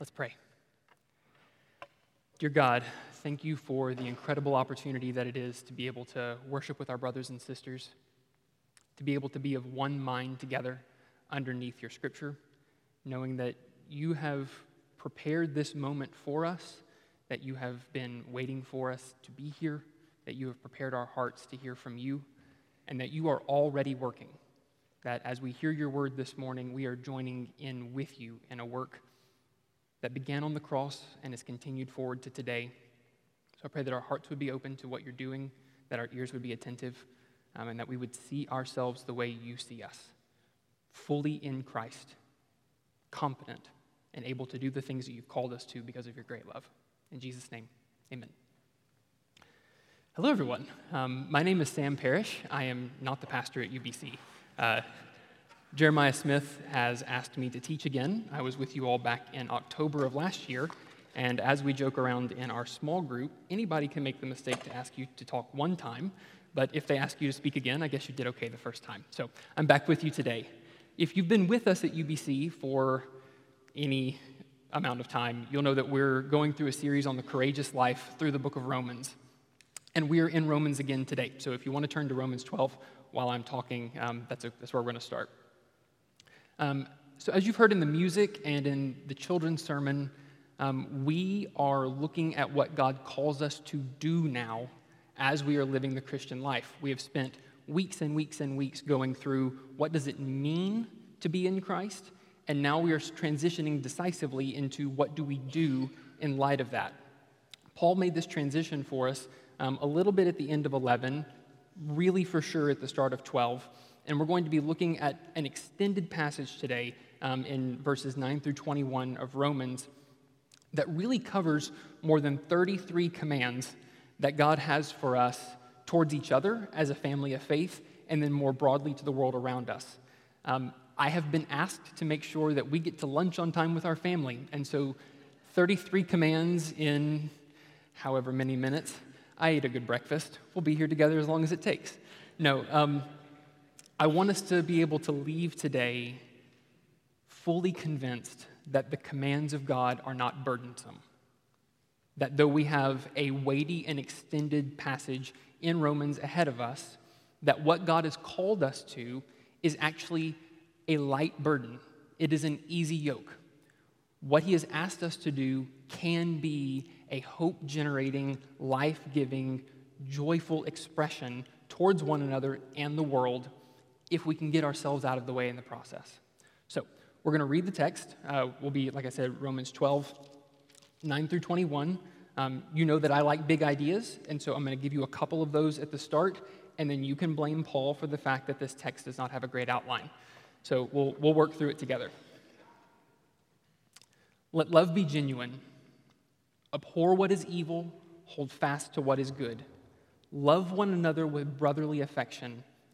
Let's pray. Dear God, thank you for the incredible opportunity that it is to be able to worship with our brothers and sisters, to be able to be of one mind together underneath your scripture, knowing that you have prepared this moment for us, that you have been waiting for us to be here, that you have prepared our hearts to hear from you, and that you are already working. That as we hear your word this morning, we are joining in with you in a work that began on the cross and has continued forward to today. So I pray that our hearts would be open to what you're doing, that our ears would be attentive, um, and that we would see ourselves the way you see us fully in Christ, competent, and able to do the things that you've called us to because of your great love. In Jesus' name, amen. Hello, everyone. Um, my name is Sam Parrish. I am not the pastor at UBC. Uh, Jeremiah Smith has asked me to teach again. I was with you all back in October of last year, and as we joke around in our small group, anybody can make the mistake to ask you to talk one time, but if they ask you to speak again, I guess you did okay the first time. So I'm back with you today. If you've been with us at UBC for any amount of time, you'll know that we're going through a series on the courageous life through the book of Romans. And we're in Romans again today. So if you want to turn to Romans 12 while I'm talking, um, that's, a, that's where we're going to start. Um, so, as you've heard in the music and in the children's sermon, um, we are looking at what God calls us to do now as we are living the Christian life. We have spent weeks and weeks and weeks going through what does it mean to be in Christ, and now we are transitioning decisively into what do we do in light of that. Paul made this transition for us um, a little bit at the end of 11, really for sure at the start of 12 and we're going to be looking at an extended passage today um, in verses 9 through 21 of Romans that really covers more than 33 commands that God has for us towards each other as a family of faith, and then more broadly to the world around us. Um, I have been asked to make sure that we get to lunch on time with our family, and so 33 commands in however many minutes. I ate a good breakfast. We'll be here together as long as it takes. No, um, I want us to be able to leave today fully convinced that the commands of God are not burdensome. That though we have a weighty and extended passage in Romans ahead of us, that what God has called us to is actually a light burden. It is an easy yoke. What He has asked us to do can be a hope generating, life giving, joyful expression towards one another and the world if we can get ourselves out of the way in the process. So, we're going to read the text. Uh, will be, like I said, Romans 12, 9 through 21. Um, you know that I like big ideas, and so I'm going to give you a couple of those at the start, and then you can blame Paul for the fact that this text does not have a great outline. So, we'll, we'll work through it together. Let love be genuine. Abhor what is evil, hold fast to what is good. Love one another with brotherly affection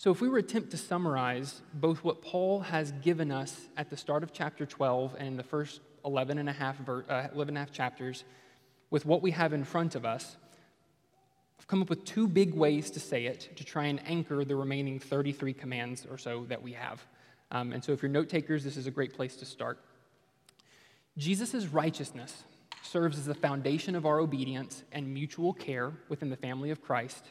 So, if we were to attempt to summarize both what Paul has given us at the start of chapter 12 and the first 11 and a half, ver- uh, 11 and a half chapters with what we have in front of us, I've come up with two big ways to say it to try and anchor the remaining 33 commands or so that we have. Um, and so, if you're note takers, this is a great place to start. Jesus' righteousness serves as the foundation of our obedience and mutual care within the family of Christ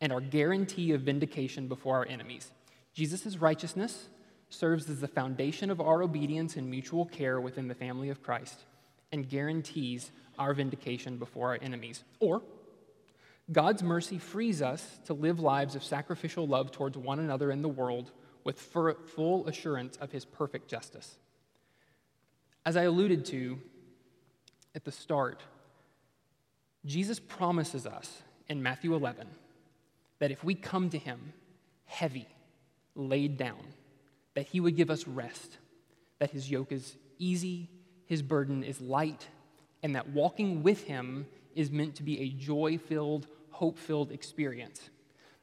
and our guarantee of vindication before our enemies. Jesus' righteousness serves as the foundation of our obedience and mutual care within the family of Christ, and guarantees our vindication before our enemies. Or, God's mercy frees us to live lives of sacrificial love towards one another in the world with full assurance of his perfect justice. As I alluded to at the start, Jesus promises us in Matthew 11 that if we come to him heavy, laid down, that he would give us rest, that his yoke is easy, his burden is light, and that walking with him is meant to be a joy filled, hope filled experience.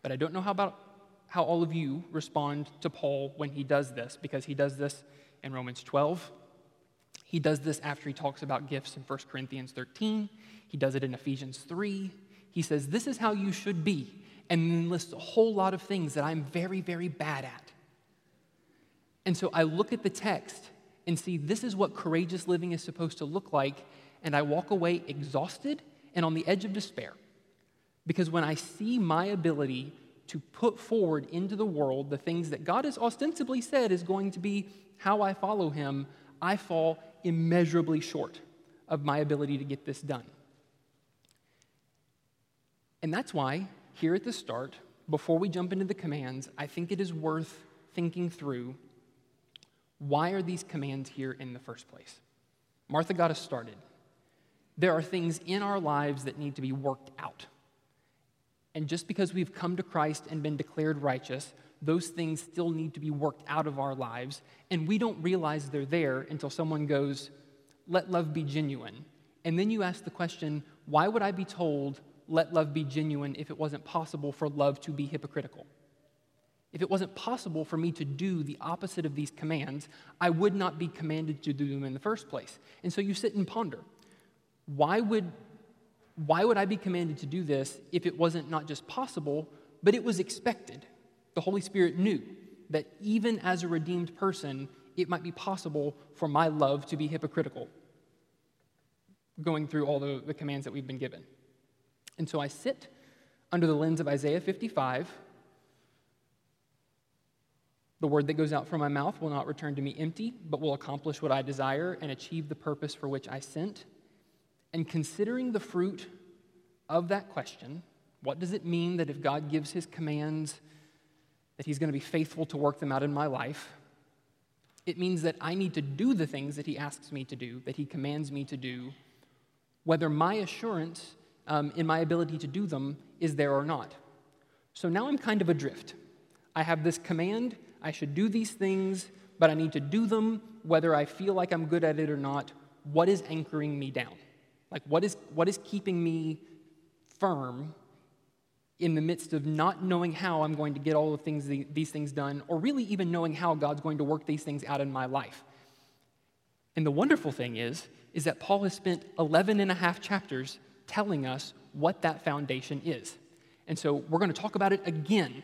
But I don't know how about how all of you respond to Paul when he does this, because he does this in Romans 12. He does this after he talks about gifts in 1 Corinthians 13. He does it in Ephesians 3. He says, This is how you should be, and lists a whole lot of things that I'm very, very bad at. And so I look at the text and see this is what courageous living is supposed to look like, and I walk away exhausted and on the edge of despair. Because when I see my ability to put forward into the world the things that God has ostensibly said is going to be how I follow Him, I fall immeasurably short of my ability to get this done. And that's why, here at the start, before we jump into the commands, I think it is worth thinking through why are these commands here in the first place? Martha got us started. There are things in our lives that need to be worked out. And just because we've come to Christ and been declared righteous, those things still need to be worked out of our lives. And we don't realize they're there until someone goes, Let love be genuine. And then you ask the question, Why would I be told, Let love be genuine, if it wasn't possible for love to be hypocritical? If it wasn't possible for me to do the opposite of these commands, I would not be commanded to do them in the first place. And so you sit and ponder why would why would I be commanded to do this if it wasn't not just possible, but it was expected? The Holy Spirit knew that even as a redeemed person, it might be possible for my love to be hypocritical, going through all the, the commands that we've been given. And so I sit under the lens of Isaiah 55. The word that goes out from my mouth will not return to me empty, but will accomplish what I desire and achieve the purpose for which I sent. And considering the fruit of that question, what does it mean that if God gives his commands, that he's going to be faithful to work them out in my life? It means that I need to do the things that he asks me to do, that he commands me to do, whether my assurance um, in my ability to do them is there or not. So now I'm kind of adrift. I have this command, I should do these things, but I need to do them whether I feel like I'm good at it or not. What is anchoring me down? Like, what is, what is keeping me firm in the midst of not knowing how I'm going to get all the things, these things done, or really even knowing how God's going to work these things out in my life? And the wonderful thing is, is that Paul has spent 11 and a half chapters telling us what that foundation is. And so we're going to talk about it again,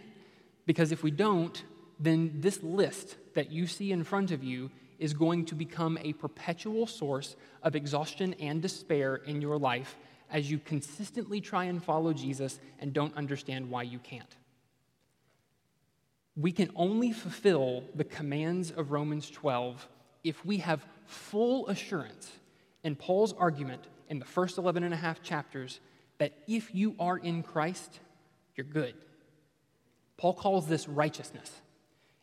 because if we don't, then this list that you see in front of you is going to become a perpetual source of exhaustion and despair in your life as you consistently try and follow Jesus and don't understand why you can't. We can only fulfill the commands of Romans 12 if we have full assurance in Paul's argument in the first 11 and a half chapters that if you are in Christ, you're good. Paul calls this righteousness.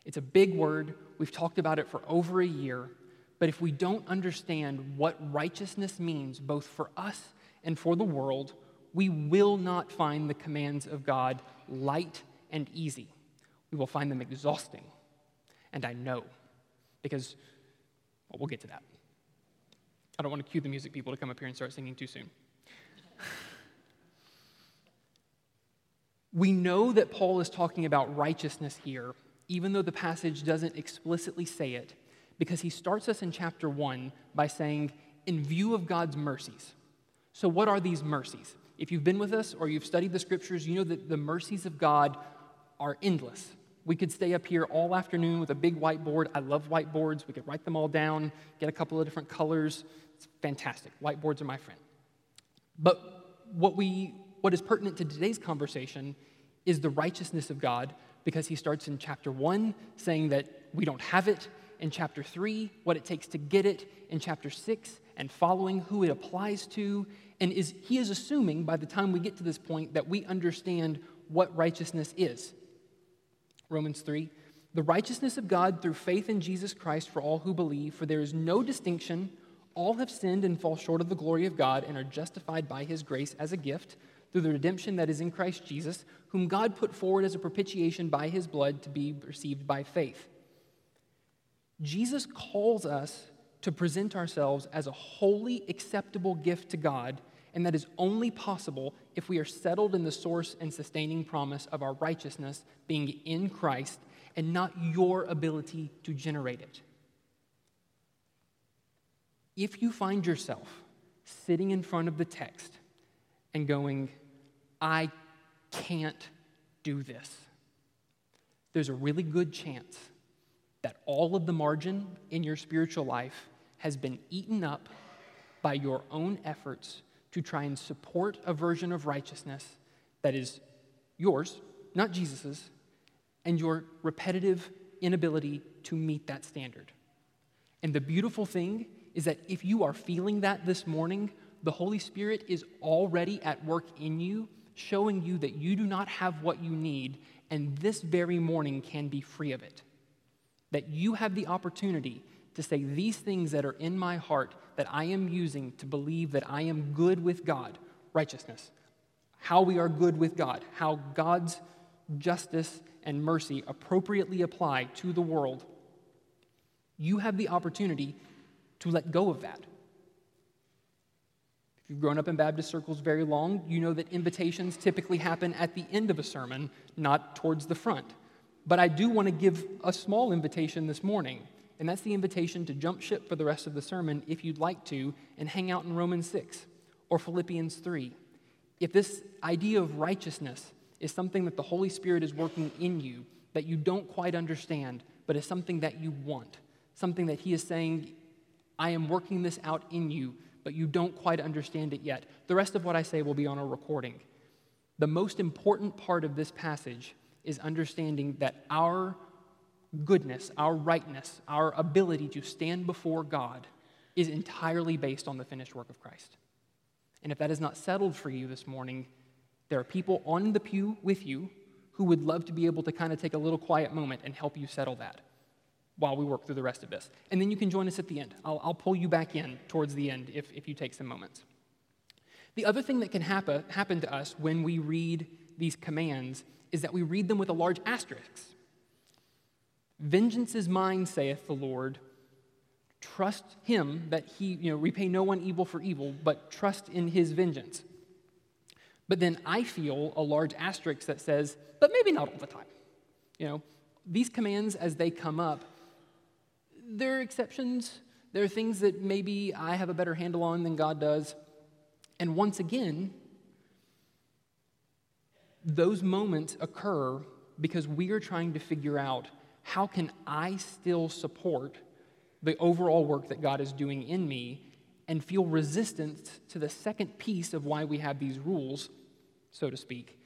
It's a big word. We've talked about it for over a year. But if we don't understand what righteousness means, both for us and for the world, we will not find the commands of God light and easy. We will find them exhausting. And I know, because well, we'll get to that. I don't want to cue the music people to come up here and start singing too soon. we know that Paul is talking about righteousness here even though the passage doesn't explicitly say it, because he starts us in chapter 1 by saying, in view of God's mercies. So, what are these mercies? If you've been with us or you've studied the scriptures, you know that the mercies of God are endless. We could stay up here all afternoon with a big whiteboard. I love whiteboards. We could write them all down, get a couple of different colors. It's fantastic. Whiteboards are my friend. But what, we, what is pertinent to today's conversation is the righteousness of God because he starts in chapter one saying that we don't have it, in chapter three, what it takes to get it, in chapter six, and following who it applies to. And is, he is assuming by the time we get to this point that we understand what righteousness is. Romans 3 The righteousness of God through faith in Jesus Christ for all who believe, for there is no distinction. All have sinned and fall short of the glory of God and are justified by his grace as a gift through the redemption that is in Christ Jesus, whom God put forward as a propitiation by his blood to be received by faith. Jesus calls us to present ourselves as a holy, acceptable gift to God, and that is only possible if we are settled in the source and sustaining promise of our righteousness being in Christ and not your ability to generate it. If you find yourself sitting in front of the text and going, I can't do this, there's a really good chance that all of the margin in your spiritual life has been eaten up by your own efforts to try and support a version of righteousness that is yours, not Jesus's, and your repetitive inability to meet that standard. And the beautiful thing is that if you are feeling that this morning, the Holy Spirit is already at work in you, showing you that you do not have what you need, and this very morning can be free of it. That you have the opportunity to say, These things that are in my heart that I am using to believe that I am good with God, righteousness, how we are good with God, how God's justice and mercy appropriately apply to the world, you have the opportunity to let go of that. If you've grown up in Baptist circles very long, you know that invitations typically happen at the end of a sermon, not towards the front. But I do want to give a small invitation this morning, and that's the invitation to jump ship for the rest of the sermon if you'd like to and hang out in Romans 6 or Philippians 3. If this idea of righteousness is something that the Holy Spirit is working in you that you don't quite understand, but is something that you want, something that He is saying, I am working this out in you, but you don't quite understand it yet. The rest of what I say will be on a recording. The most important part of this passage is understanding that our goodness, our rightness, our ability to stand before God is entirely based on the finished work of Christ. And if that is not settled for you this morning, there are people on the pew with you who would love to be able to kind of take a little quiet moment and help you settle that while we work through the rest of this. And then you can join us at the end. I'll, I'll pull you back in towards the end if, if you take some moments. The other thing that can happen, happen to us when we read these commands is that we read them with a large asterisk. Vengeance is mine, saith the Lord. Trust him that he, you know, repay no one evil for evil, but trust in his vengeance. But then I feel a large asterisk that says, but maybe not all the time. You know, these commands as they come up, there are exceptions. There are things that maybe I have a better handle on than God does. And once again, those moments occur because we are trying to figure out how can I still support the overall work that God is doing in me and feel resistance to the second piece of why we have these rules, so to speak,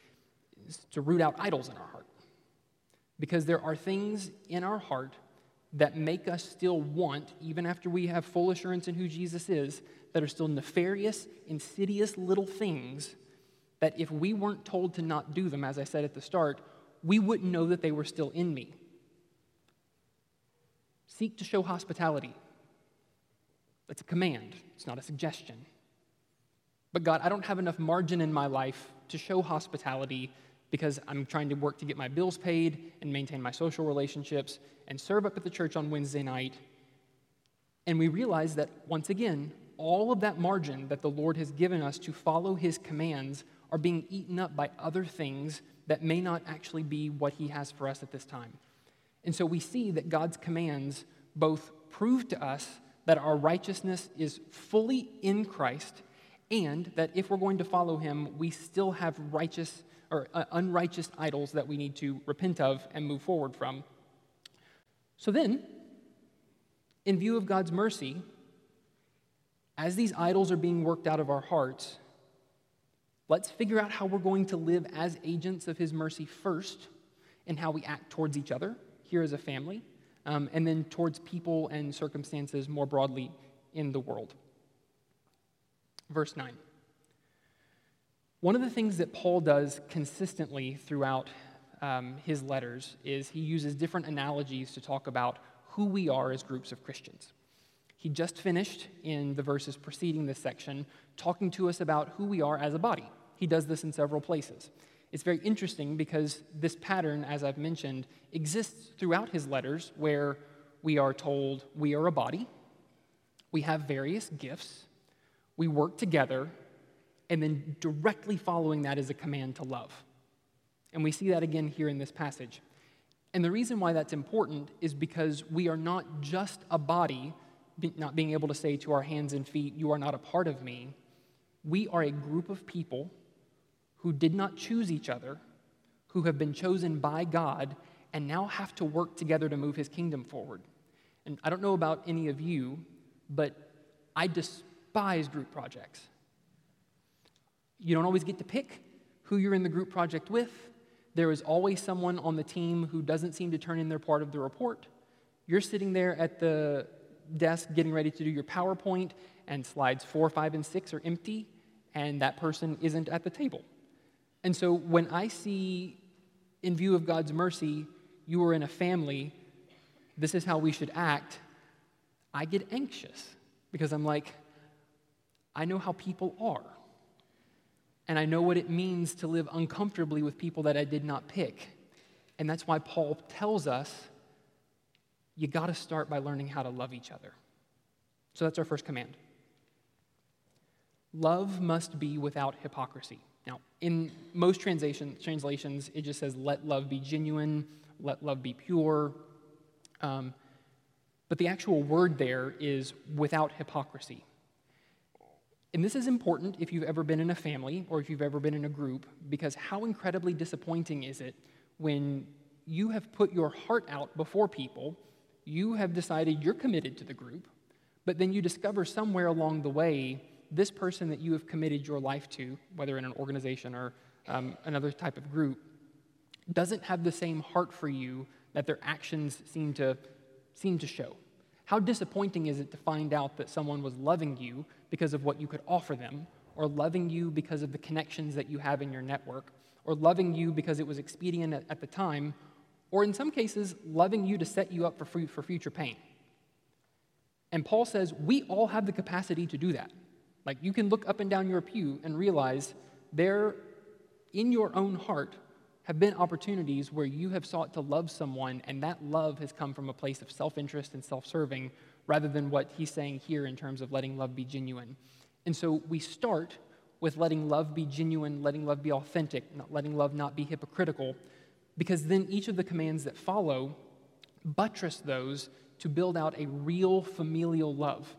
to root out idols in our heart. Because there are things in our heart that make us still want, even after we have full assurance in who Jesus is, that are still nefarious, insidious little things that if we weren't told to not do them, as I said at the start, we wouldn't know that they were still in me. Seek to show hospitality. That's a command, it's not a suggestion. But God, I don't have enough margin in my life to show hospitality because I'm trying to work to get my bills paid and maintain my social relationships and serve up at the church on Wednesday night. And we realize that, once again, all of that margin that the Lord has given us to follow His commands are being eaten up by other things that may not actually be what He has for us at this time. And so we see that God's commands both prove to us that our righteousness is fully in Christ and that if we're going to follow Him, we still have righteous or uh, unrighteous idols that we need to repent of and move forward from. So then, in view of God's mercy, as these idols are being worked out of our hearts, Let's figure out how we're going to live as agents of His mercy first, in how we act towards each other here as a family, um, and then towards people and circumstances more broadly in the world. Verse 9. One of the things that Paul does consistently throughout um, his letters is he uses different analogies to talk about who we are as groups of Christians. He just finished in the verses preceding this section talking to us about who we are as a body. He does this in several places. It's very interesting because this pattern, as I've mentioned, exists throughout his letters where we are told we are a body, we have various gifts, we work together, and then directly following that is a command to love. And we see that again here in this passage. And the reason why that's important is because we are not just a body, not being able to say to our hands and feet, You are not a part of me. We are a group of people who did not choose each other, who have been chosen by God, and now have to work together to move his kingdom forward. And I don't know about any of you, but I despise group projects. You don't always get to pick who you're in the group project with. There is always someone on the team who doesn't seem to turn in their part of the report. You're sitting there at the desk getting ready to do your PowerPoint, and slides four, five, and six are empty, and that person isn't at the table. And so when I see, in view of God's mercy, you are in a family, this is how we should act, I get anxious because I'm like, I know how people are. And I know what it means to live uncomfortably with people that I did not pick. And that's why Paul tells us you got to start by learning how to love each other. So that's our first command. Love must be without hypocrisy. Now, in most translation, translations, it just says, let love be genuine, let love be pure. Um, but the actual word there is without hypocrisy. And this is important if you've ever been in a family or if you've ever been in a group, because how incredibly disappointing is it when you have put your heart out before people, you have decided you're committed to the group, but then you discover somewhere along the way this person that you have committed your life to, whether in an organization or um, another type of group, doesn't have the same heart for you that their actions seem to, seem to show. How disappointing is it to find out that someone was loving you because of what you could offer them, or loving you because of the connections that you have in your network, or loving you because it was expedient at, the time, or in some cases, loving you to set you up for, free, for future pain? And Paul says we all have the capacity to do that. Like you can look up and down your pew and realize there, in your own heart, have been opportunities where you have sought to love someone, and that love has come from a place of self interest and self serving rather than what he's saying here in terms of letting love be genuine. And so we start with letting love be genuine, letting love be authentic, not letting love not be hypocritical, because then each of the commands that follow buttress those to build out a real familial love.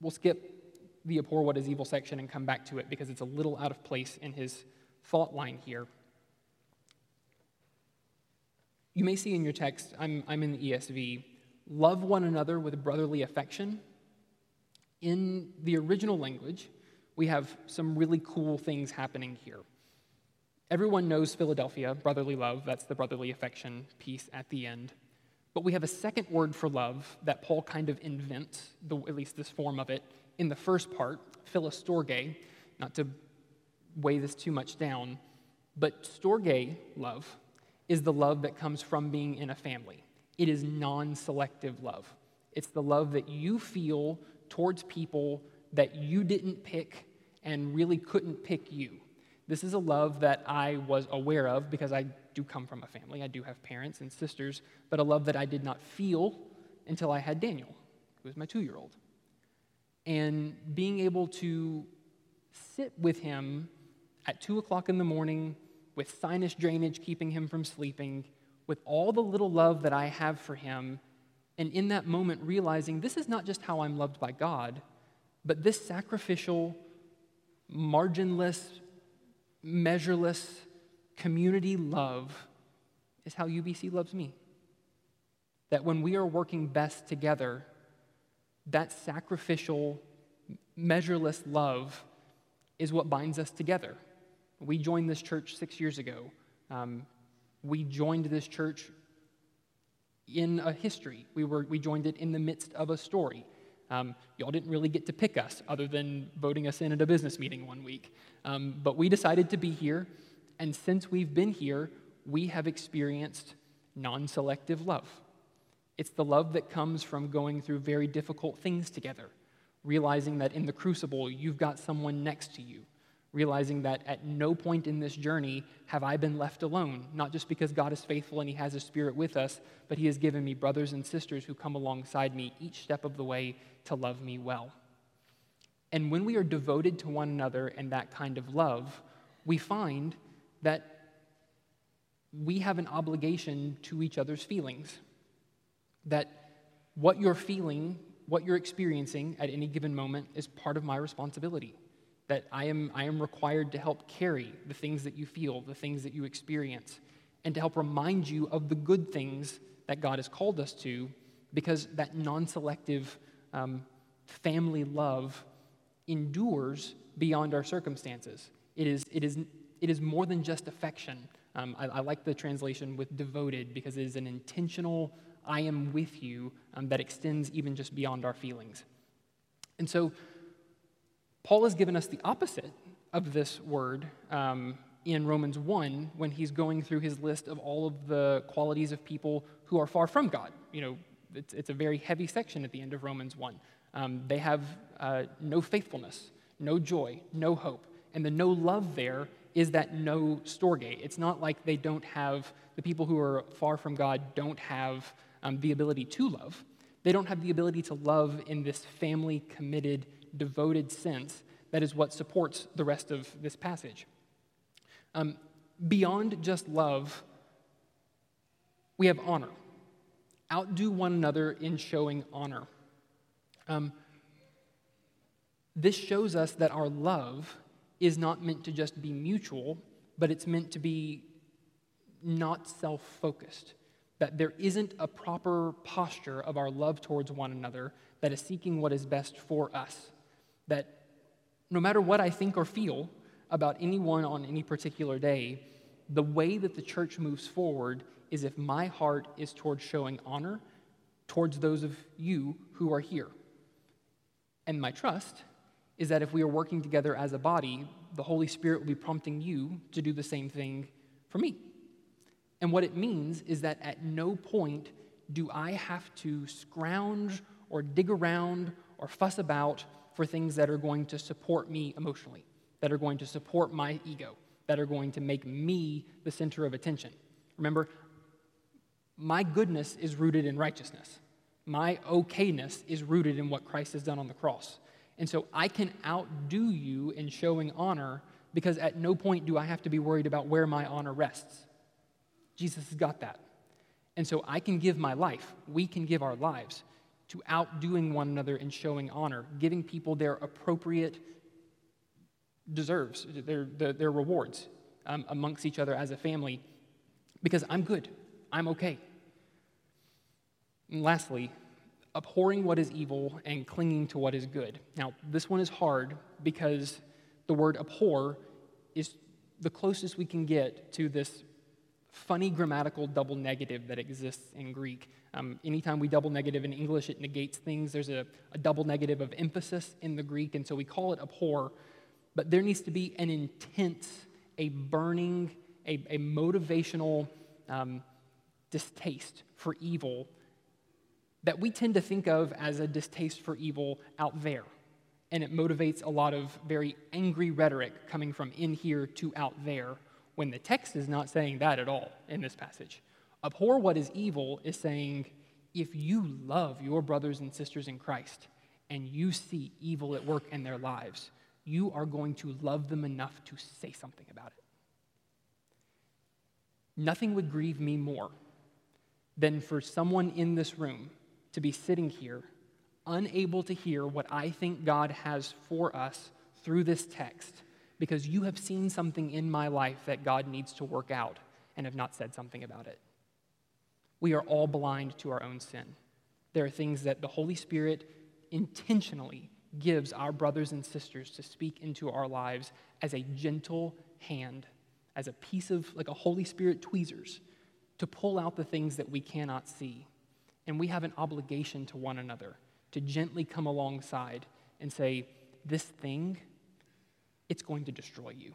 We'll skip the abhor what is evil section and come back to it because it's a little out of place in his thought line here. You may see in your text, I'm, I'm in the ESV, love one another with brotherly affection. In the original language, we have some really cool things happening here. Everyone knows Philadelphia, brotherly love, that's the brotherly affection piece at the end. But we have a second word for love that Paul kind of invents, the, at least this form of it, in the first part, philostorge, not to weigh this too much down, but storge love is the love that comes from being in a family. It is non selective love. It's the love that you feel towards people that you didn't pick and really couldn't pick you. This is a love that I was aware of because I do come from a family. I do have parents and sisters, but a love that I did not feel until I had Daniel, who was my two year old. And being able to sit with him at two o'clock in the morning with sinus drainage keeping him from sleeping, with all the little love that I have for him, and in that moment realizing this is not just how I'm loved by God, but this sacrificial, marginless, measureless community love is how UBC loves me. That when we are working best together, that sacrificial, measureless love is what binds us together. We joined this church six years ago. Um, We joined this church in a history. We, were, we joined it in the midst of a story. Um, y'all didn't really get to pick us other than voting us in at a business meeting one week. Um, but we decided to be here, and since we've been here, we have experienced non selective love. It's the love that comes from going through very difficult things together, realizing that in the crucible, you've got someone next to you, realizing that at no point in this journey have I been left alone, not just because God is faithful and He has His Spirit with us, but He has given me brothers and sisters who come alongside me each step of the way to love me well. And when we are devoted to one another and that kind of love, we find that we have an obligation to each other's feelings. That what you're feeling, what you're experiencing at any given moment is part of my responsibility that I am, I am required to help carry the things that you feel, the things that you experience, and to help remind you of the good things that God has called us to, because that non selective um, family love endures beyond our circumstances. It is, it is, it is more than just affection. Um, I, I, like the translation with devoted because it is an intentional, I am with you um, that extends even just beyond our feelings. And so, Paul has given us the opposite of this word um, in Romans 1 when he's going through his list of all of the qualities of people who are far from God. You know, it's, it's a very heavy section at the end of Romans 1. Um, they have uh, no faithfulness, no joy, no hope. And the no love there is that no storge. It's not like they don't have, the people who are far from God don't have um, the ability to love. They don't have the ability to love in this family committed devoted sense that is what supports the rest of this passage. Um, beyond just love, we have honor. Outdo one another in showing honor. Um, this shows us that our love is not meant to just be mutual, but it's meant to be not self focused. That there isn't a proper posture of our love towards one another that is seeking what is best for us that no matter what I think or feel about anyone on any particular day, the way that the church moves forward is if my heart is towards showing honor towards those of you who are here. And my trust is that if we are working together as a body, the Holy Spirit will be prompting you to do the same thing for me. And what it means is that at no point do I have to scrounge or dig around or fuss about for things that are going to support me emotionally, that are going to support my ego, that are going to make me the center of attention. Remember, my goodness is rooted in righteousness. My okayness is rooted in what Christ has done on the cross. And so I can outdo you in showing honor because at no point do I have to be worried about where my honor rests. Jesus has got that. And so I can give my life, we can give our lives to outdoing one another in showing honor, giving people their appropriate deserves, their, their, their rewards um, amongst each other as a family, because I'm good, I'm okay. And lastly, abhorring what is evil and clinging to what is good. Now, this one is hard because the word abhor is the closest we can get to this funny grammatical double negative that exists in Greek. Um, anytime we double negative in English, it negates things. There's a, a double negative of emphasis in the Greek, and so we call it abhor. But there needs to be an intense, a burning, a, a motivational um, distaste for evil that we tend to think of as a distaste for evil out there. And it motivates a lot of very angry rhetoric coming from in here to out there when the text is not saying that at all in this passage. Abhor what is evil is saying, if you love your brothers and sisters in Christ and you see evil at work in their lives, you are going to love them enough to say something about it. Nothing would grieve me more than for someone in this room to be sitting here, unable to hear what I think God has for us through this text because you have seen something in my life that God needs to work out and have not said something about it. We are all blind to our own sin. There are things that the Holy Spirit intentionally gives our brothers and sisters to speak into our lives as a gentle hand, as a piece of, like a Holy Spirit tweezers, to pull out the things that we cannot see. And we have an obligation to one another to gently come alongside and say, This thing, it's going to destroy you.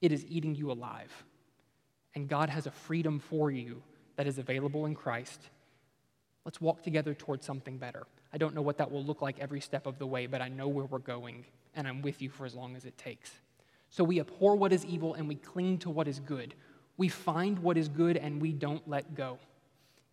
It is eating you alive. And God has a freedom for you that is available in Christ. Let's walk together towards something better. I don't know what that will look like every step of the way, but I know where we're going, and I'm with you for as long as it takes. So we abhor what is evil and we cling to what is good. We find what is good and we don't let go.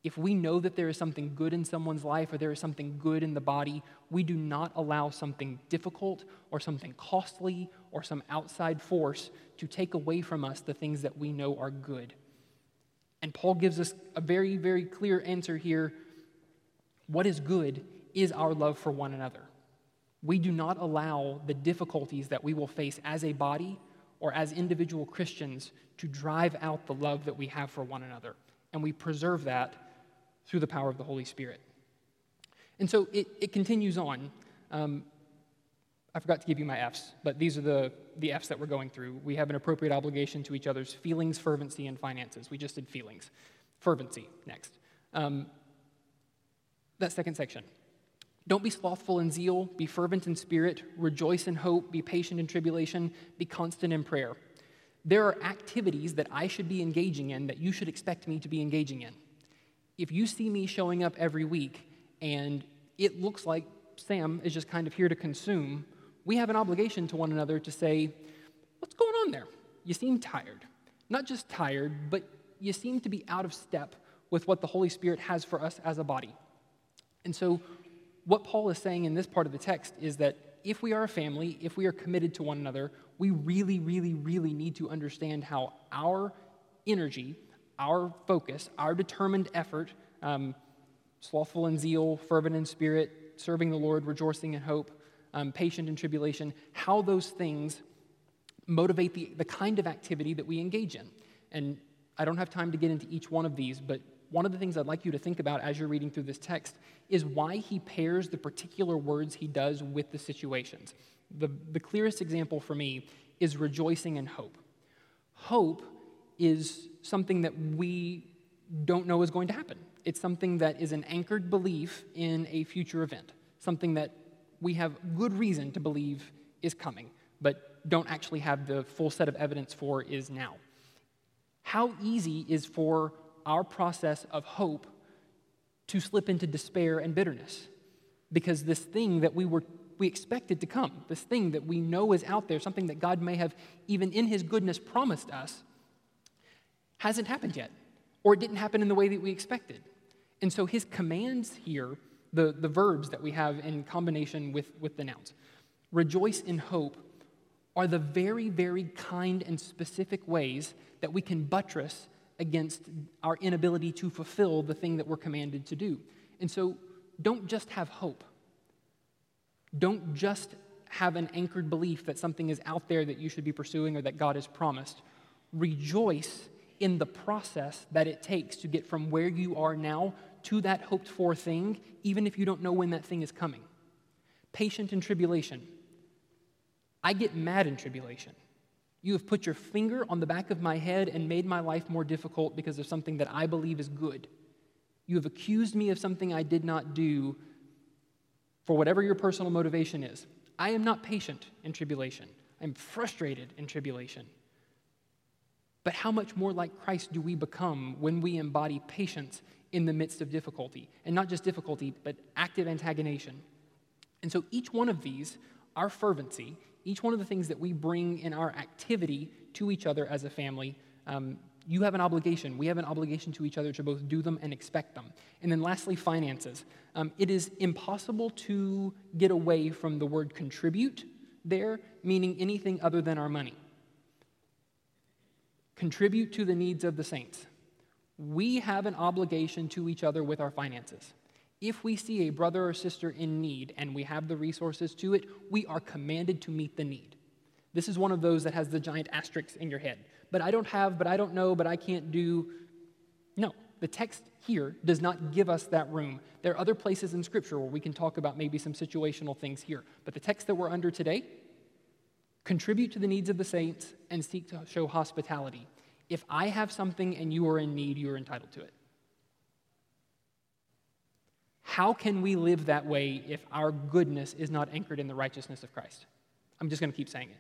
If we know that there is something good in someone's life or there is something good in the body, we do not allow something difficult or something costly or some outside force to take away from us the things that we know are good. And Paul gives us a very, very clear answer here. What is good is our love for one another. We do not allow the difficulties that we will face as a body or as individual Christians to drive out the love that we have for one another. And we preserve that through the power of the Holy Spirit. And so it, it continues on. Um, I forgot to give you my F's, but these are the, the F's that we're going through. We have an appropriate obligation to each other's feelings, fervency, and finances. We just did feelings. Fervency, next. Um, that second section. Don't be slothful in zeal, be fervent in spirit, rejoice in hope, be patient in tribulation, be constant in prayer. There are activities that I should be engaging in that you should expect me to be engaging in. If you see me showing up every week and it looks like Sam is just kind of here to consume, we have an obligation to one another to say, What's going on there? You seem tired. Not just tired, but you seem to be out of step with what the Holy Spirit has for us as a body. And so what Paul is saying in this part of the text is that if we are a family, if we are committed to one another, we really, really, really need to understand how our energy, our focus, our determined effort, um, slothful in zeal, fervent in spirit, serving the Lord, rejoicing in hope, um, patient in tribulation, how those things motivate the, the kind of activity that we engage in. And I don't have time to get into each one of these, but one of the things I'd like you to think about as you're reading through this text is why he pairs the particular words he does with the situations. The, the clearest example for me is rejoicing in hope. Hope is something that we don't know is going to happen. It's something that is an anchored belief in a future event, something that we have good reason to believe is coming, but don't actually have the full set of evidence for is now. How easy is for our process of hope to slip into despair and bitterness because this thing that we were we expected to come this thing that we know is out there something that god may have even in his goodness promised us hasn't happened yet or it didn't happen in the way that we expected and so his commands here the, the verbs that we have in combination with, with the nouns rejoice in hope are the very very kind and specific ways that we can buttress against our inability to fulfill the thing that we're commanded to do. And so don't just have hope. Don't just have an anchored belief that something is out there that you should be pursuing or that God has promised. Rejoice in the process that it takes to get from where you are now to that hoped for thing, even if you don't know when that thing is coming. Patient in tribulation. I get mad in tribulation. You have put your finger on the back of my head and made my life more difficult because of something that I believe is good. You have accused me of something I did not do for whatever your personal motivation is. I am not patient in tribulation. I'm frustrated in tribulation. But how much more like Christ do we become when we embody patience in the midst of difficulty? And not just difficulty, but active antagonization. And so each one of these, our fervency, each one of the things that we bring in our activity to each other as a family, um, you have an obligation. We have an obligation to each other to both do them and expect them. And then lastly, finances. Um, it is impossible to get away from the word contribute there, meaning anything other than our money. Contribute to the needs of the saints. We have an obligation to each other with our finances. If we see a brother or sister in need and we have the resources to it, we are commanded to meet the need. This is one of those that has the giant asterisks in your head. But I don't have, but I don't know, but I can't do. No, the text here does not give us that room. There are other places in Scripture where we can talk about maybe some situational things here. But the text that we're under today contribute to the needs of the saints and seek to show hospitality. If I have something and you are in need, you are entitled to it. How can we live that way if our goodness is not anchored in the righteousness of Christ? I'm just going to keep saying it.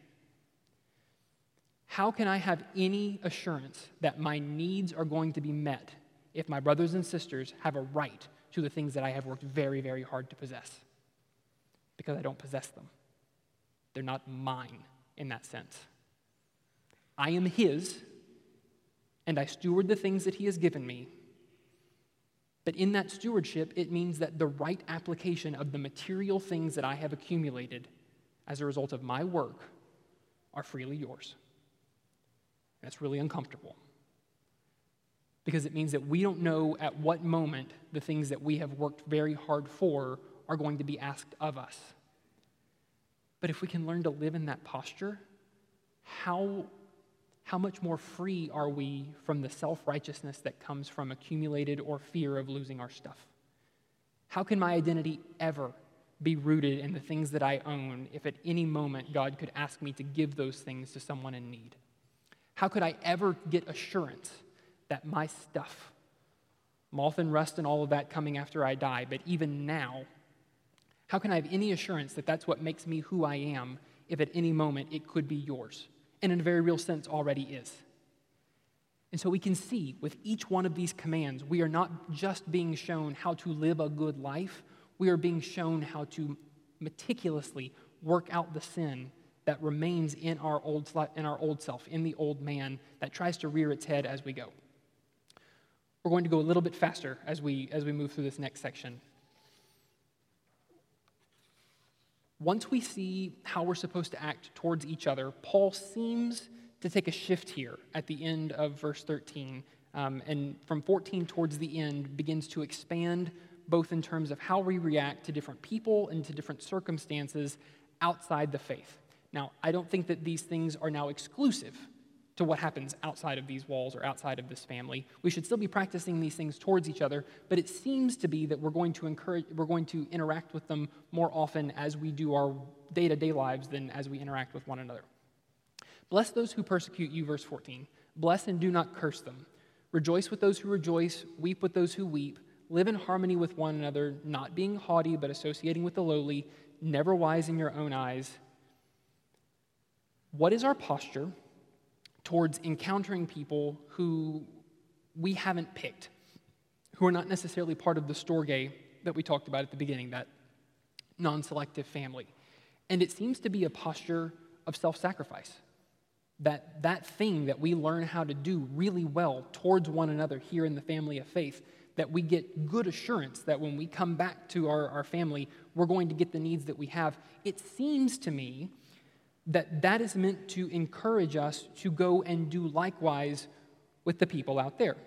How can I have any assurance that my needs are going to be met if my brothers and sisters have a right to the things that I have worked very, very hard to possess? Because I don't possess them. They're not mine in that sense. I am His, and I steward the things that He has given me. But in that stewardship, it means that the right application of the material things that I have accumulated as a result of my work are freely yours. That's really uncomfortable because it means that we don't know at what moment the things that we have worked very hard for are going to be asked of us. But if we can learn to live in that posture, how, how much more free are we from the self righteousness that comes from accumulated or fear of losing our stuff? How can my identity ever be rooted in the things that I own if at any moment God could ask me to give those things to someone in need? How could I ever get assurance that my stuff, moth and rust and all of that coming after I die, but even now, how can I have any assurance that that's what makes me who I am if at any moment it could be yours? And in a very real sense, already is. And so we can see with each one of these commands, we are not just being shown how to live a good life, we are being shown how to meticulously work out the sin that remains in our old, in our old self, in the old man that tries to rear its head as we go. We're going to go a little bit faster as we, as we move through this next section. Once we see how we're supposed to act towards each other, Paul seems to take a shift here at the end of verse 13. Um, and from 14 towards the end, begins to expand both in terms of how we react to different people and to different circumstances outside the faith. Now, I don't think that these things are now exclusive to what happens outside of these walls or outside of this family. We should still be practicing these things towards each other, but it seems to be that we're going to encourage we're going to interact with them more often as we do our day-to-day lives than as we interact with one another. Bless those who persecute you verse 14. Bless and do not curse them. Rejoice with those who rejoice, weep with those who weep. Live in harmony with one another, not being haughty but associating with the lowly, never wise in your own eyes what is our posture towards encountering people who we haven't picked, who are not necessarily part of the storge that we talked about at the beginning, that non selective family? And it seems to be a posture of self sacrifice. That, that thing that we learn how to do really well towards one another here in the family of faith, that we get good assurance that when we come back to our, our family, we're going to get the needs that we have. It seems to me that that is meant to encourage us to go and do likewise with the people out there.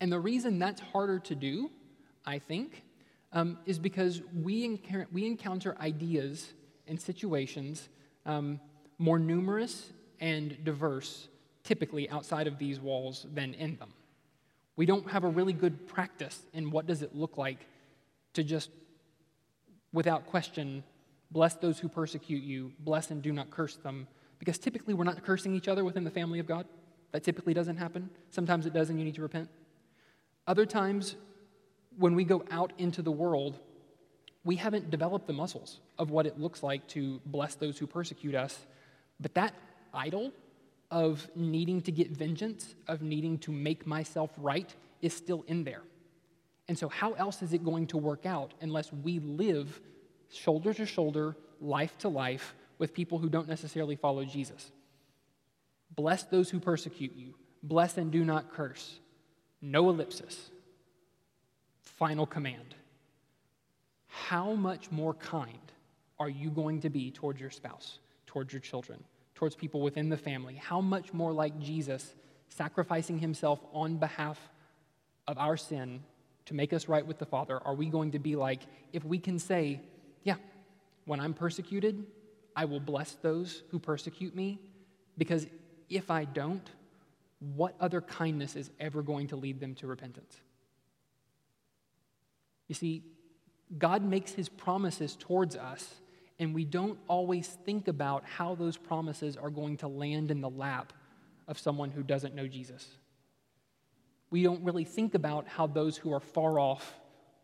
And the reason that's harder to do, I think, um, is because we, encounter, we encounter ideas and situations um, more numerous and diverse, typically outside of these walls, than in them. We don't have a really good practice in what does it look like to just, without question, Bless those who persecute you, bless and do not curse them. Because typically we're not cursing each other within the family of God. That typically doesn't happen. Sometimes it does, and you need to repent. Other times, when we go out into the world, we haven't developed the muscles of what it looks like to bless those who persecute us. But that idol of needing to get vengeance, of needing to make myself right, is still in there. And so, how else is it going to work out unless we live shoulder to shoulder, life to life, with people who don't necessarily follow Jesus. Bless those who persecute you. Bless and do not curse. No ellipsis. Final command. How much more kind are you going to be towards your spouse, towards your children, towards people within the family? How much more like Jesus, sacrificing himself on behalf of our sin to make us right with the Father, are we going to be like if we can say, yeah, when I'm persecuted, I will bless those who persecute me, because if I don't, what other kindness is ever going to lead them to repentance? You see, God makes his promises towards us, and we don't always think about how those promises are going to land in the lap of someone who doesn't know Jesus. We don't really think about how those who are far off,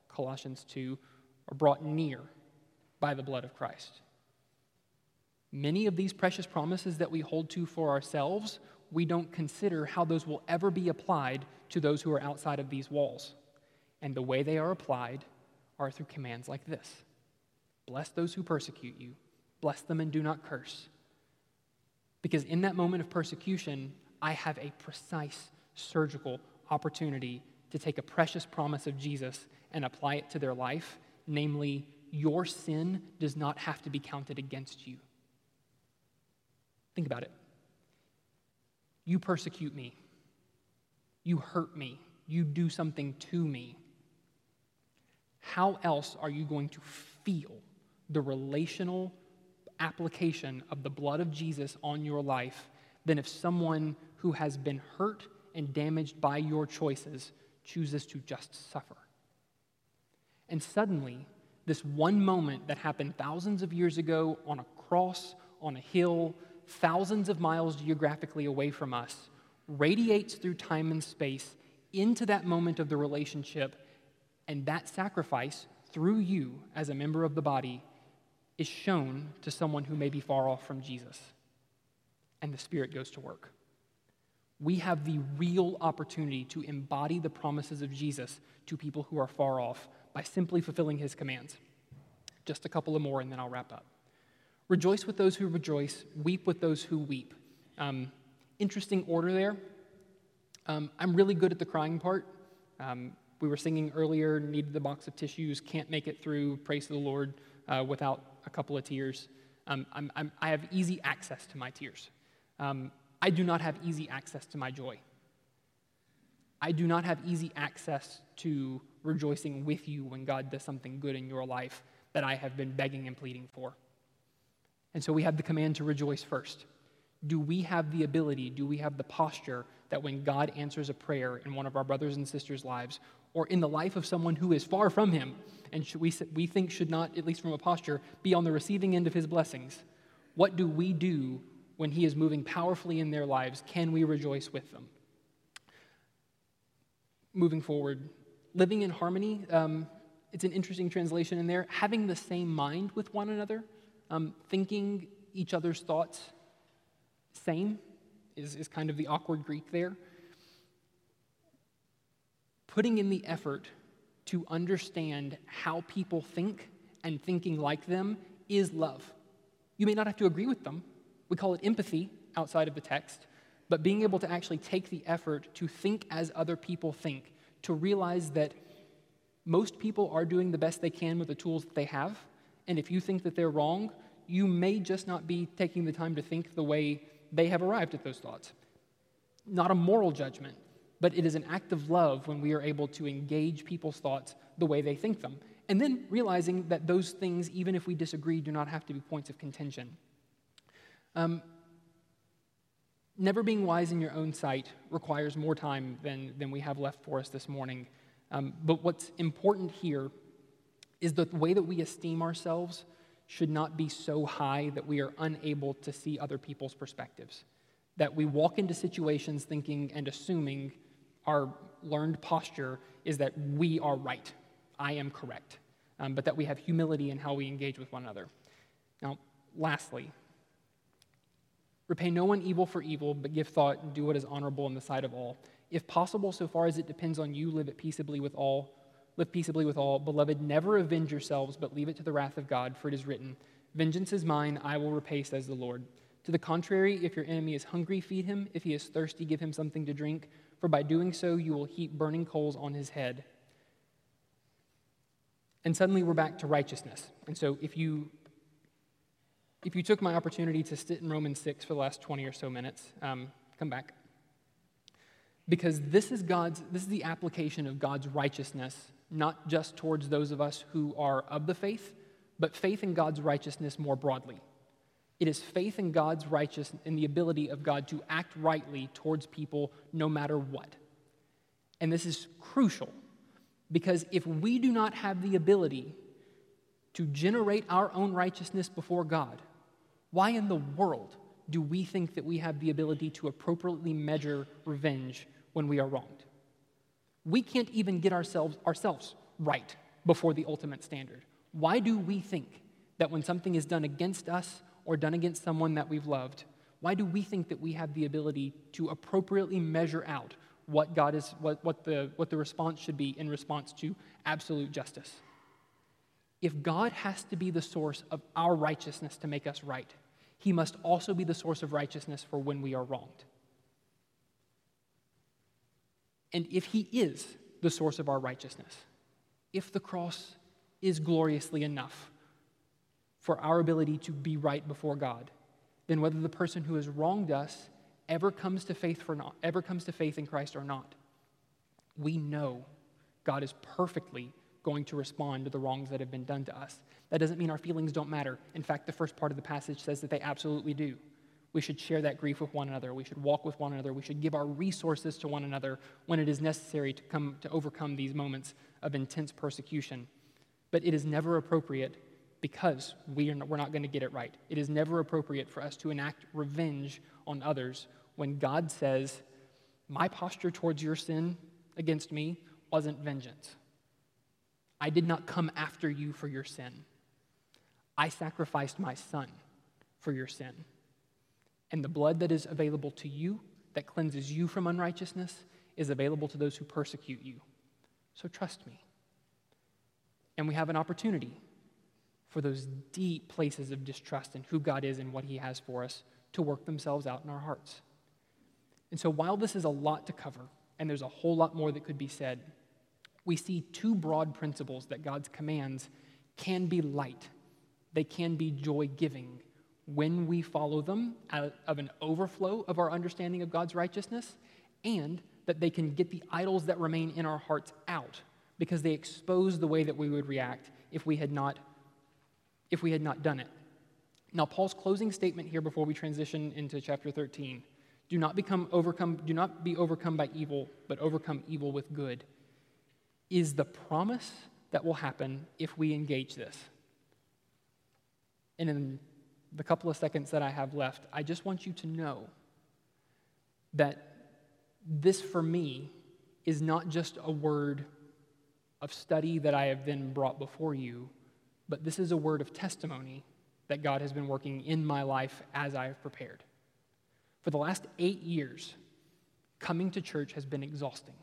Colossians 2, are brought near by the blood of Christ. Many of these precious promises that we hold to for ourselves, we don't consider how those will ever be applied to those who are outside of these walls. And the way they are applied are through commands like this Bless those who persecute you, bless them and do not curse. Because in that moment of persecution, I have a precise surgical opportunity to take a precious promise of Jesus and apply it to their life, namely, your sin does not have to be counted against you. Think about it. You persecute me, you hurt me, you do something to me. How else are you going to feel the relational application of the blood of Jesus on your life than if someone who has been hurt and damaged by your choices chooses to just suffer? And suddenly, this one moment that happened thousands of years ago on a cross, on a hill, thousands of miles geographically away from us, radiates through time and space into that moment of the relationship, and that sacrifice through you as a member of the body is shown to someone who may be far off from Jesus. And the Spirit goes to work. We have the real opportunity to embody the promises of Jesus to people who are far off by simply fulfilling his commands. Just a couple of more, and then I'll wrap up. Rejoice with those who rejoice, weep with those who weep. Um, interesting order there. Um, I'm really good at the crying part. Um, we were singing earlier, needed the box of tissues, can't make it through, praise to the Lord, uh, without a couple of tears. Um, I'm, I'm, i have easy access to my tears. Um, I do not have easy access to my joy. I do not have easy access to rejoicing with you when God does something good in your life that I have been begging and pleading for. And so we have the command to rejoice first. Do we have the ability, do we have the posture that when God answers a prayer in one of our brothers and sisters' lives, or in the life of someone who is far from Him, and we, we think should not, at least from a posture, be on the receiving end of His blessings, what do we do when He is moving powerfully in their lives? Can we rejoice with them? Moving forward, living in harmony, um, it's an interesting translation in there. Having the same mind with one another, um, thinking each other's thoughts same is, is kind of the awkward Greek there. Putting in the effort to understand how people think and thinking like them is love. You may not have to agree with them. We call it empathy outside of the text, but being able to actually take the effort to think as other people think, to realize that most people are doing the best they can with the tools that they have. And if you think that they're wrong, you may just not be taking the time to think the way they have arrived at those thoughts. Not a moral judgment, but it is an act of love when we are able to engage people's thoughts the way they think them. And then realizing that those things, even if we disagree, do not have to be points of contention. Um, never being wise in your own sight requires more time than, than we have left for us this morning. Um, but what's important here is the way that we esteem ourselves should not be so high that we are unable to see other people's perspectives. That we walk into situations thinking and assuming our learned posture is that we are right, I am correct, um, but that we have humility in how we engage with one another. Now, lastly, repay no one evil for evil, but give thought and do what is honorable in the sight of all. If possible, so far as it depends on you, live it peaceably with all. Live peaceably with all. Beloved, never avenge yourselves, but leave it to the wrath of God, for it is written, Vengeance is mine, I will repay, says the Lord. To the contrary, if your enemy is hungry, feed him. If he is thirsty, give him something to drink, for by doing so, you will heap burning coals on his head. And suddenly we're back to righteousness. And so if you if you took my opportunity to sit in Romans 6 for the last 20 or so minutes, um, come back. Because this is God's this is the application of God's righteousness not just towards those of us who are of the faith but faith in God's righteousness more broadly. It is faith in God's righteousness in the ability of God to act rightly towards people no matter what. And this is crucial because if we do not have the ability to generate our own righteousness before God why in the world do we think that we have the ability to appropriately measure revenge when we are wronged? We can't even get ourselves, ourselves right before the ultimate standard. Why do we think that when something is done against us or done against someone that we've loved, why do we think that we have the ability to appropriately measure out what God is, what, what, the, what the response should be in response to absolute justice? If God has to be the source of our righteousness to make us right, he must also be the source of righteousness for when we are wronged. And if he is the source of our righteousness, if the cross is gloriously enough for our ability to be right before God, then whether the person who has wronged us ever comes to faith for not, ever comes to faith in Christ or not, we know God is perfectly going to respond to the wrongs that have been done to us. That doesn't mean our feelings don't matter. In fact, the first part of the passage says that they absolutely do. We should share that grief with one another. We should walk with one another. We should give our resources to one another when it is necessary to, come, to overcome these moments of intense persecution. But it is never appropriate because we are not, we're not going to get it right. It is never appropriate for us to enact revenge on others when God says, My posture towards your sin against me wasn't vengeance. I did not come after you for your sin. I sacrificed my son for your sin. And the blood that is available to you, that cleanses you from unrighteousness, is available to those who persecute you. So trust me. And we have an opportunity for those deep places of distrust in who God is and what He has for us to work themselves out in our hearts. And so, while this is a lot to cover, and there's a whole lot more that could be said, we see two broad principles that God's commands can be light, they can be joy giving when we follow them out of an overflow of our understanding of God's righteousness, and that they can get the idols that remain in our hearts out because they expose the way that we would react if we had not if we had not done it. Now Paul's closing statement here before we transition into chapter 13, do not become overcome do not be overcome by evil, but overcome evil with good is the promise that will happen if we engage this. And in the couple of seconds that I have left, I just want you to know that this for me is not just a word of study that I have then brought before you, but this is a word of testimony that God has been working in my life as I have prepared. For the last eight years, coming to church has been exhausting.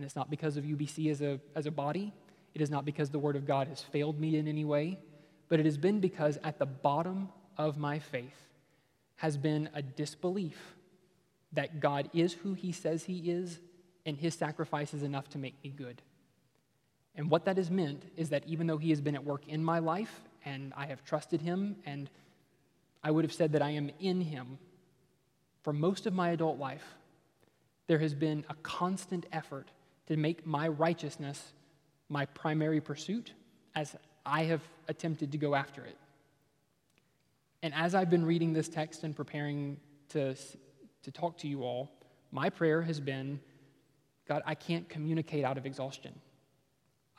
And it's not because of UBC as a, as a body, it is not because the Word of God has failed me in any way, but it has been because at the bottom of my faith has been a disbelief that God is who He says He is, and His sacrifice is enough to make me good. And what that has meant is that even though He has been at work in my life, and I have trusted Him, and I would have said that I am in Him for most of my adult life, there has been a constant effort to make my righteousness my primary pursuit as I have attempted to go after it. And as I've been reading this text and preparing to, to talk to you all, my prayer has been God, I can't communicate out of exhaustion.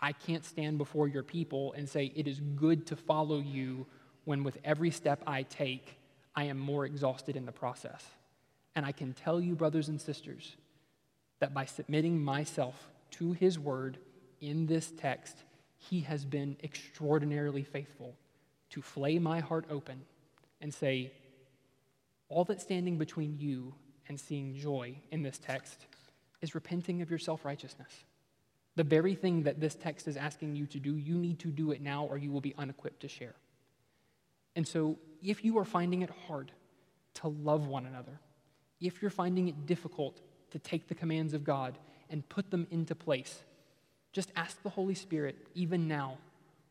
I can't stand before your people and say, It is good to follow you when with every step I take, I am more exhausted in the process. And I can tell you, brothers and sisters, that by submitting myself to his word in this text, he has been extraordinarily faithful to flay my heart open and say, all that's standing between you and seeing joy in this text is repenting of your self righteousness. The very thing that this text is asking you to do, you need to do it now or you will be unequipped to share. And so, if you are finding it hard to love one another, if you're finding it difficult to take the commands of God and put them into place. Just ask the Holy Spirit, even now,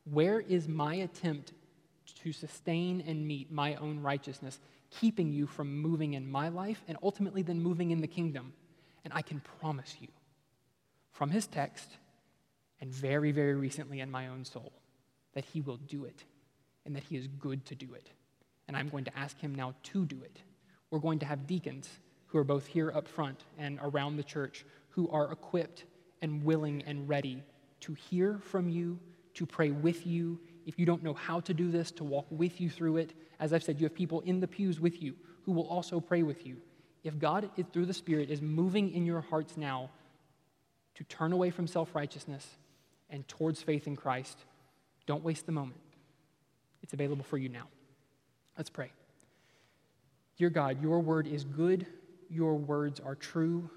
where is my attempt to sustain and meet my own righteousness, keeping you from moving in my life and ultimately then moving in the kingdom? And I can promise you from his text and very, very recently in my own soul that he will do it and that he is good to do it. And I'm going to ask him now to do it. We're going to have deacons who are both here up front and around the church who are equipped and willing and ready to hear from you, to pray with you if you don't know how to do this, to walk with you through it. As I've said, you have people in the pews with you who will also pray with you. If God, is, through the Spirit, is moving in your hearts now to turn away from self righteousness and towards faith in Christ, don't waste the moment. It's available for you now. Let's pray. Dear God, your word is good, your words are true,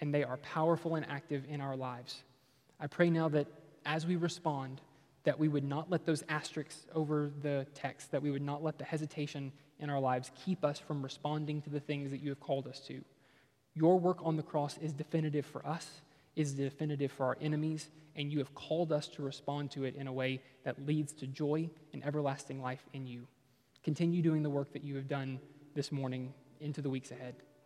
and they are powerful and active in our lives. I pray now that as we respond, that we would not let those asterisks over the text, that we would not let the hesitation in our lives keep us from responding to the things that you have called us to. Your work on the cross is definitive for us, is definitive for our enemies, and you have called us to respond to it in a way that leads to joy and everlasting life in you. Continue doing the work that you have done this morning into the weeks ahead.